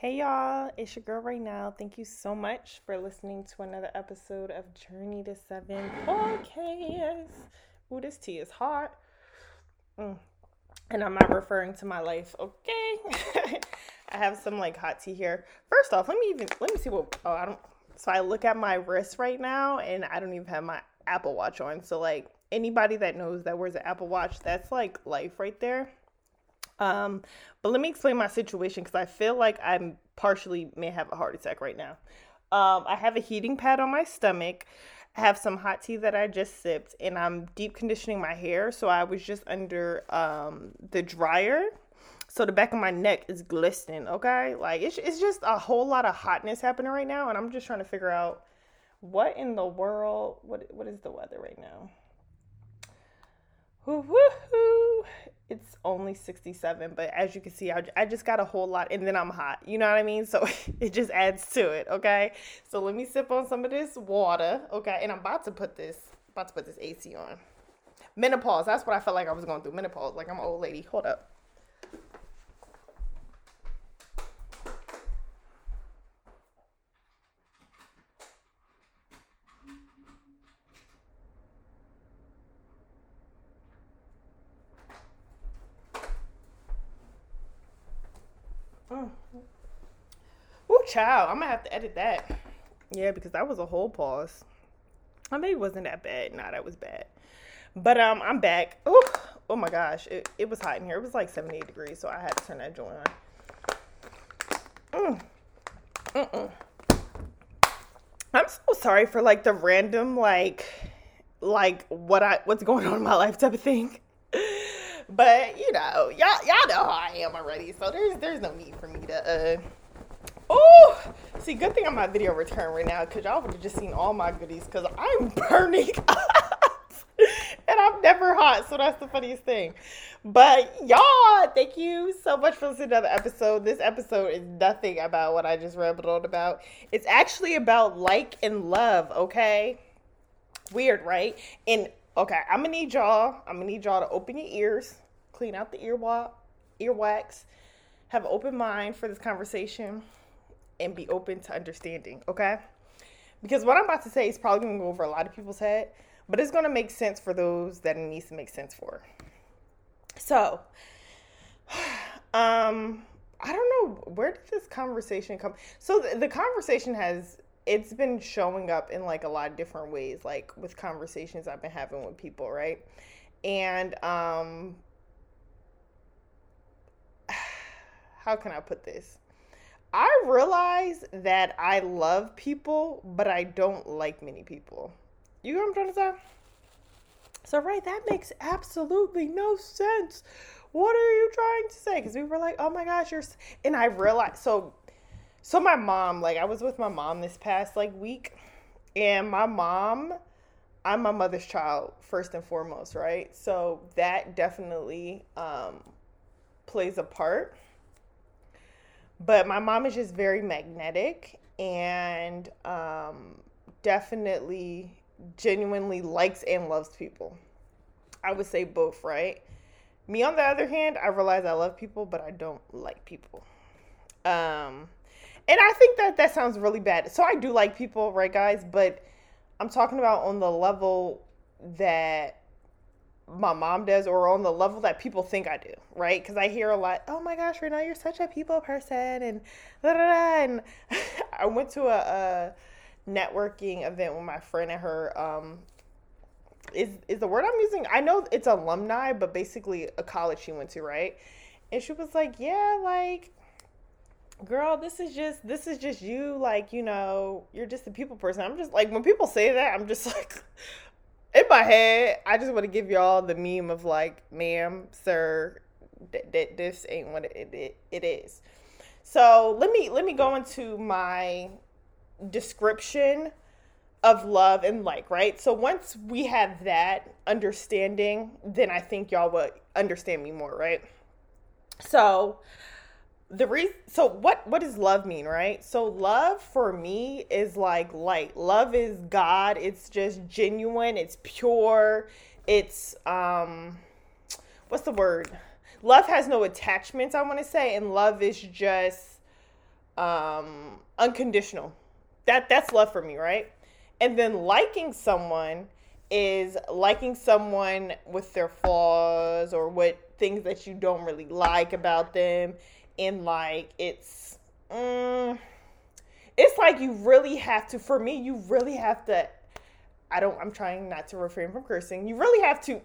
Hey y'all, it's your girl right now. Thank you so much for listening to another episode of Journey to Seven podcast. Ooh, this tea is hot. Mm. And I'm not referring to my life, okay? I have some like hot tea here. First off, let me even let me see what oh I don't so I look at my wrist right now and I don't even have my Apple Watch on. So like anybody that knows that wears an Apple Watch, that's like life right there. Um, but let me explain my situation because I feel like I'm partially may have a heart attack right now. Um, I have a heating pad on my stomach. I have some hot tea that I just sipped, and I'm deep conditioning my hair. So I was just under um, the dryer. So the back of my neck is glistening. Okay, like it's it's just a whole lot of hotness happening right now, and I'm just trying to figure out what in the world. What what is the weather right now? It's only 67 but as you can see I, I just got a whole lot and then i'm hot. You know what i mean? So it just adds to it okay? So let me sip on some of this water okay? And i'm about to put this about to put this ac on. Menopause that's what i felt like i was going through menopause like i'm an old lady. Hold up child, I'm gonna have to edit that. Yeah, because that was a whole pause. I mean, it wasn't that bad. Nah, that was bad. But um, I'm back. Oh, oh my gosh, it, it was hot in here. It was like 78 degrees, so I had to turn that joint on. Mm. I'm so sorry for like the random like like what I what's going on in my life type of thing. But you know, y'all y'all know how I am already, so there's there's no need for me to uh Oh, see, good thing I'm not video return right now because y'all would have just seen all my goodies because I'm burning up and I'm never hot. So that's the funniest thing. But y'all, thank you so much for listening to the episode. This episode is nothing about what I just rambled on about. It's actually about like and love, okay? Weird, right? And okay, I'm gonna need y'all, I'm gonna need y'all to open your ears, clean out the ear wa- earwax, have an open mind for this conversation and be open to understanding, okay? Because what I'm about to say is probably gonna go over a lot of people's head, but it's gonna make sense for those that it needs to make sense for. So, um, I don't know where did this conversation come. So the, the conversation has it's been showing up in like a lot of different ways, like with conversations I've been having with people, right? And um, how can I put this? I realize that I love people, but I don't like many people. You know what I'm trying to say? So, right, that makes absolutely no sense. What are you trying to say? Because we were like, oh my gosh, you're. And I realized, so, so my mom, like, I was with my mom this past, like, week, and my mom, I'm my mother's child, first and foremost, right? So, that definitely um, plays a part but my mom is just very magnetic and um, definitely genuinely likes and loves people. I would say both, right? Me, on the other hand, I realize I love people, but I don't like people. Um, and I think that that sounds really bad. So I do like people, right, guys? But I'm talking about on the level that my mom does or on the level that people think I do, right? Because I hear a lot, oh my gosh, Renee, you're such a people person, and da, da, da. and I went to a, a, networking event with my friend and her. Um, is is the word I'm using? I know it's alumni, but basically a college she went to, right? And she was like, yeah, like girl this is just this is just you like you know you're just a people person i'm just like when people say that i'm just like in my head, I just want to give y'all the meme of like, ma'am, sir, that th- this ain't what it, it it is. So let me let me go into my description of love and like, right? So once we have that understanding, then I think y'all would understand me more, right? So the reason so what what does love mean, right? So love for me is like light. Love is God. It's just genuine, it's pure. It's um what's the word? Love has no attachments, I want to say, and love is just um unconditional. That that's love for me, right? And then liking someone is liking someone with their flaws or what things that you don't really like about them. And like it's mm, it's like you really have to for me, you really have to I don't I'm trying not to refrain from cursing. You really have to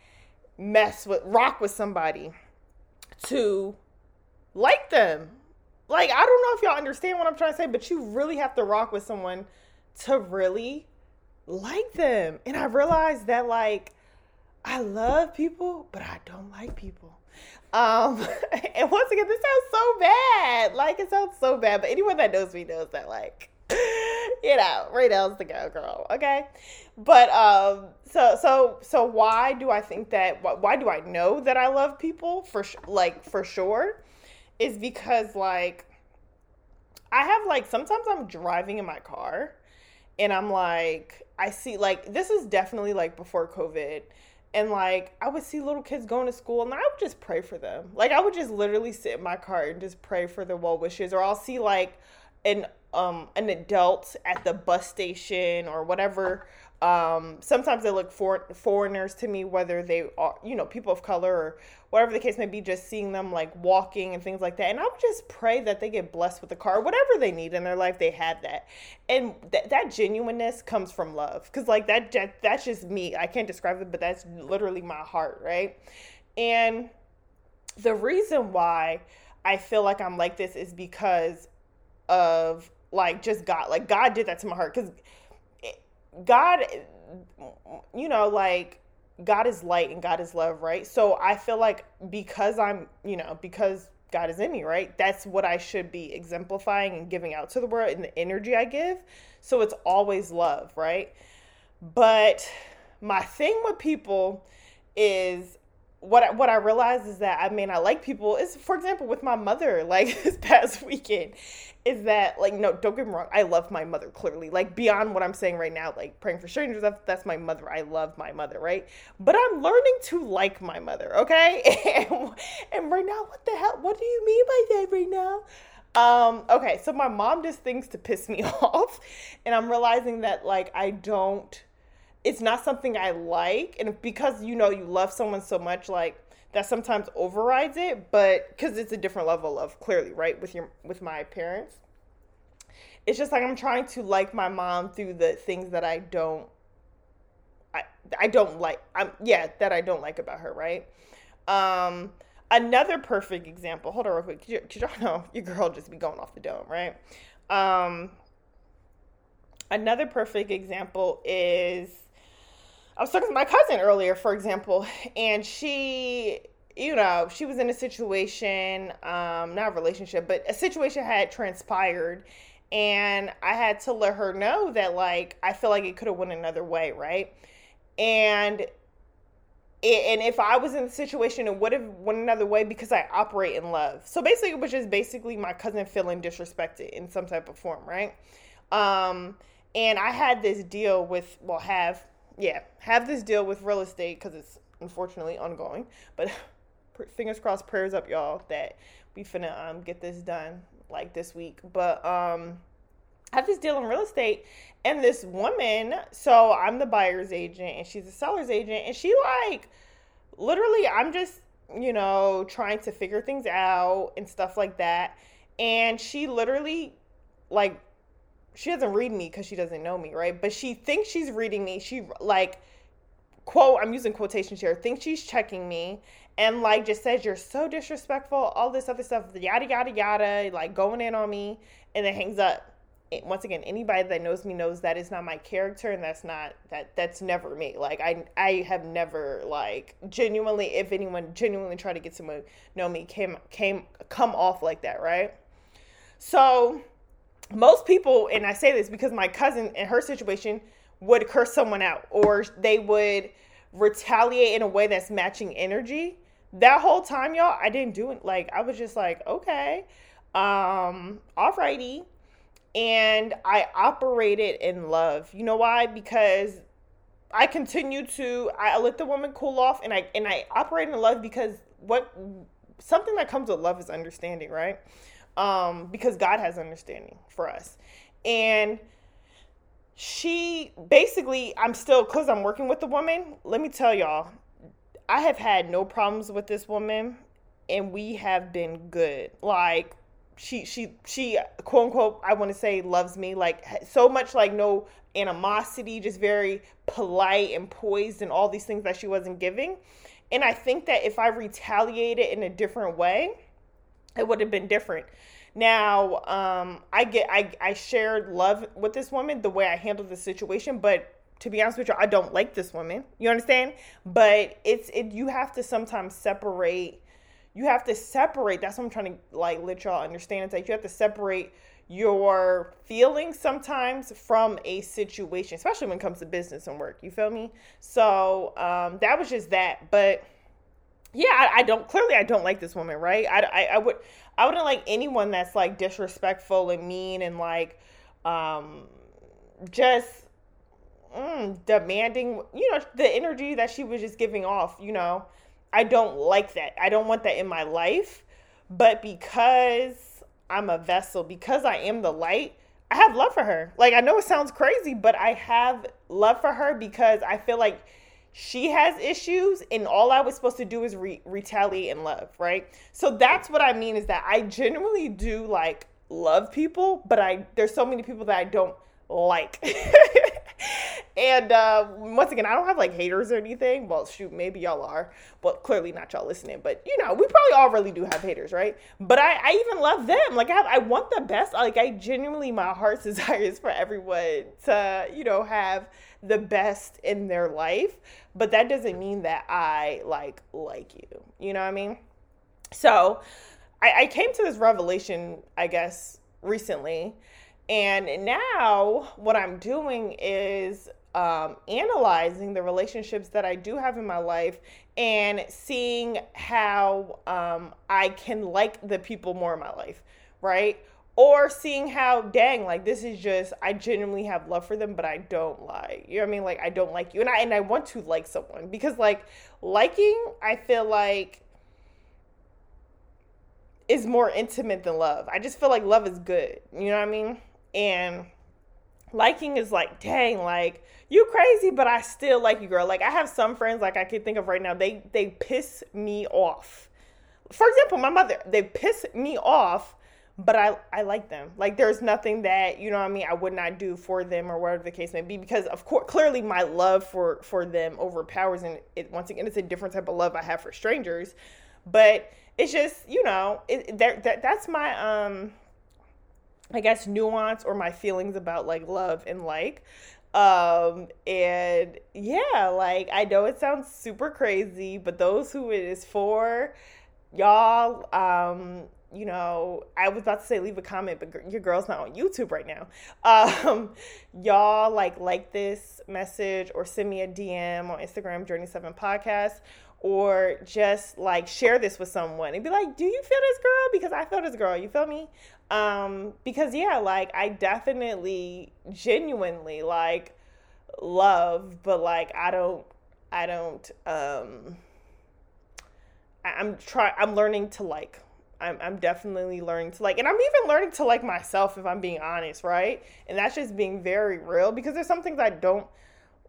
mess with rock with somebody to like them. Like I don't know if y'all understand what I'm trying to say, but you really have to rock with someone to really like them. And I realized that like I love people, but I don't like people. Um, and once again, this sounds so bad. Like it sounds so bad, but anyone that knows me knows that like you know, Raydell's the go girl, okay? But um so so so why do I think that why do I know that I love people for sh- like for sure is because like I have like sometimes I'm driving in my car and I'm like, I see like this is definitely like before COVID. And like I would see little kids going to school and I would just pray for them. Like I would just literally sit in my car and just pray for their well wishes. Or I'll see like an um an adult at the bus station or whatever um, sometimes they look for foreigners to me, whether they are, you know, people of color or whatever the case may be, just seeing them like walking and things like that. And I would just pray that they get blessed with the car, whatever they need in their life, they have that. And th- that genuineness comes from love. Cause like that, that, that's just me. I can't describe it, but that's literally my heart. Right. And the reason why I feel like I'm like this is because of like just God, like God did that to my heart. Cause God, you know, like God is light and God is love, right? So I feel like because I'm, you know, because God is in me, right? That's what I should be exemplifying and giving out to the world and the energy I give. So it's always love, right? But my thing with people is what I, what I realize is that I mean I like people is for example with my mother like this past weekend is that like no don't get me wrong I love my mother clearly like beyond what I'm saying right now like praying for strangers that's, that's my mother I love my mother right? But I'm learning to like my mother okay? And, and right now what the hell what do you mean by that right now? Um okay so my mom does things to piss me off and I'm realizing that like I don't it's not something I like, and because you know you love someone so much, like that sometimes overrides it. But because it's a different level of clearly right with your with my parents, it's just like I'm trying to like my mom through the things that I don't. I, I don't like I'm yeah that I don't like about her right um another perfect example hold on real quick because y'all know your girl just be going off the dome right um another perfect example is I was talking to my cousin earlier, for example, and she, you know, she was in a situation, um, not a relationship, but a situation had transpired, and I had to let her know that, like, I feel like it could have went another way, right? And and if I was in the situation, it would have went another way because I operate in love. So basically, it was just basically my cousin feeling disrespected in some type of form, right? Um, and I had this deal with, well, have yeah, have this deal with real estate because it's unfortunately ongoing. But fingers crossed, prayers up, y'all, that we finna um get this done like this week. But um, I have this deal in real estate, and this woman. So I'm the buyer's agent, and she's the seller's agent, and she like literally, I'm just you know trying to figure things out and stuff like that, and she literally like she doesn't read me because she doesn't know me, right? But she thinks she's reading me. She like quote, I'm using quotations here, thinks she's checking me and like just says you're so disrespectful, all this other stuff, yada yada yada, like going in on me, and then hangs up. Once again, anybody that knows me knows that is not my character, and that's not that that's never me. Like I I have never like genuinely, if anyone genuinely tried to get to know me, came came come off like that, right? So most people, and I say this because my cousin in her situation would curse someone out or they would retaliate in a way that's matching energy. That whole time, y'all, I didn't do it. Like, I was just like, okay, um, alrighty. And I operated in love. You know why? Because I continue to I let the woman cool off and I and I operate in love because what something that comes with love is understanding, right? Um, because God has understanding for us. And she basically I'm still cuz I'm working with the woman, let me tell y'all, I have had no problems with this woman and we have been good. Like she she she quote unquote I want to say loves me like so much like no animosity, just very polite and poised and all these things that she wasn't giving. And I think that if I retaliated in a different way, it would have been different. Now, um, I get I, I shared love with this woman the way I handled the situation, but to be honest with you, I don't like this woman. You understand? But it's it you have to sometimes separate you have to separate that's what I'm trying to like let y'all understand. It's like you have to separate your feelings sometimes from a situation, especially when it comes to business and work. You feel me? So um, that was just that. But yeah, I, I, don't clearly I don't like this woman, right? I, I, I would I wouldn't like anyone that's like disrespectful and mean and like um just mm, demanding, you know, the energy that she was just giving off, you know. I don't like that. I don't want that in my life. But because I'm a vessel because I am the light. I have love for her. Like I know it sounds crazy, but I have love for her because I feel like she has issues and all I was supposed to do is re- retaliate and love, right? So that's what I mean is that I genuinely do like love people, but I there's so many people that I don't like. and uh, once again, I don't have like haters or anything. Well, shoot, maybe y'all are, but clearly not y'all listening. But you know, we probably all really do have haters, right? But I, I even love them. Like I, have, I want the best. Like I genuinely, my heart's desire is for everyone to, you know, have the best in their life. But that doesn't mean that I like like you. You know what I mean? So I, I came to this revelation, I guess, recently and now what I'm doing is um, analyzing the relationships that I do have in my life and seeing how um, I can like the people more in my life, right? Or seeing how, dang, like this is just, I genuinely have love for them, but I don't like, you know what I mean? Like, I don't like you. And I, and I want to like someone because, like, liking, I feel like is more intimate than love. I just feel like love is good. You know what I mean? And liking is like, dang, like you crazy, but I still like you, girl. Like I have some friends, like I can think of right now, they they piss me off. For example, my mother, they piss me off, but I I like them. Like there's nothing that you know what I mean I would not do for them or whatever the case may be because of course clearly my love for for them overpowers and it once again it's a different type of love I have for strangers, but it's just you know it, that, that that's my um I guess nuance or my feelings about like love and like um and yeah like i know it sounds super crazy but those who it is for y'all um you know i was about to say leave a comment but your girl's not on youtube right now um y'all like like this message or send me a dm on instagram journey 7 podcast or just like share this with someone and be like, "Do you feel this girl?" Because I feel this girl. You feel me? Um, because yeah, like I definitely, genuinely like love, but like I don't, I don't. Um, I'm try. I'm learning to like. I'm, I'm definitely learning to like, and I'm even learning to like myself if I'm being honest, right? And that's just being very real because there's some things I don't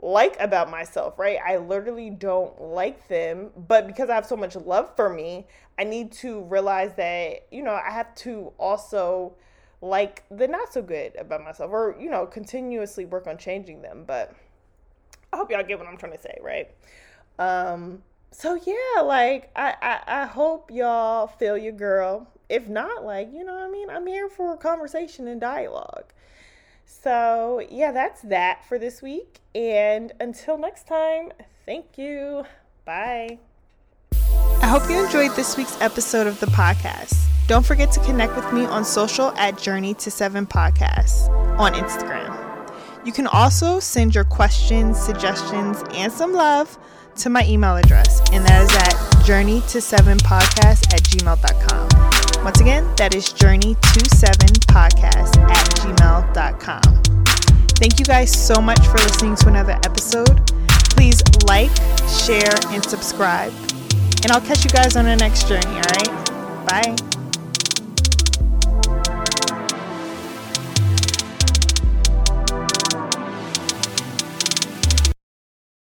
like about myself, right? I literally don't like them, but because I have so much love for me, I need to realize that, you know, I have to also like the not so good about myself or, you know, continuously work on changing them. But I hope y'all get what I'm trying to say, right? Um, so yeah, like I, I, I hope y'all feel your girl. If not, like, you know what I mean? I'm here for conversation and dialogue. So, yeah, that's that for this week. And until next time, thank you. Bye. I hope you enjoyed this week's episode of the podcast. Don't forget to connect with me on social at Journey to Seven Podcasts on Instagram. You can also send your questions, suggestions, and some love to my email address, and that is at journey to seven podcast at gmail.com. Once again, that is journey to seven podcast at gmail.com. Thank you guys so much for listening to another episode. Please like, share, and subscribe. And I'll catch you guys on the next journey, all right? Bye.